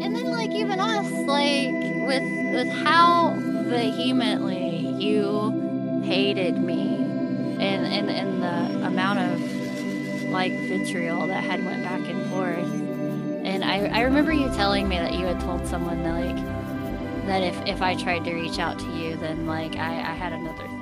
and then like even us, like with with how vehemently you hated me, and and and the amount of like vitriol that had went back and forth. And I I remember you telling me that you had told someone that like that if if I tried to reach out to you, then like I I had another thing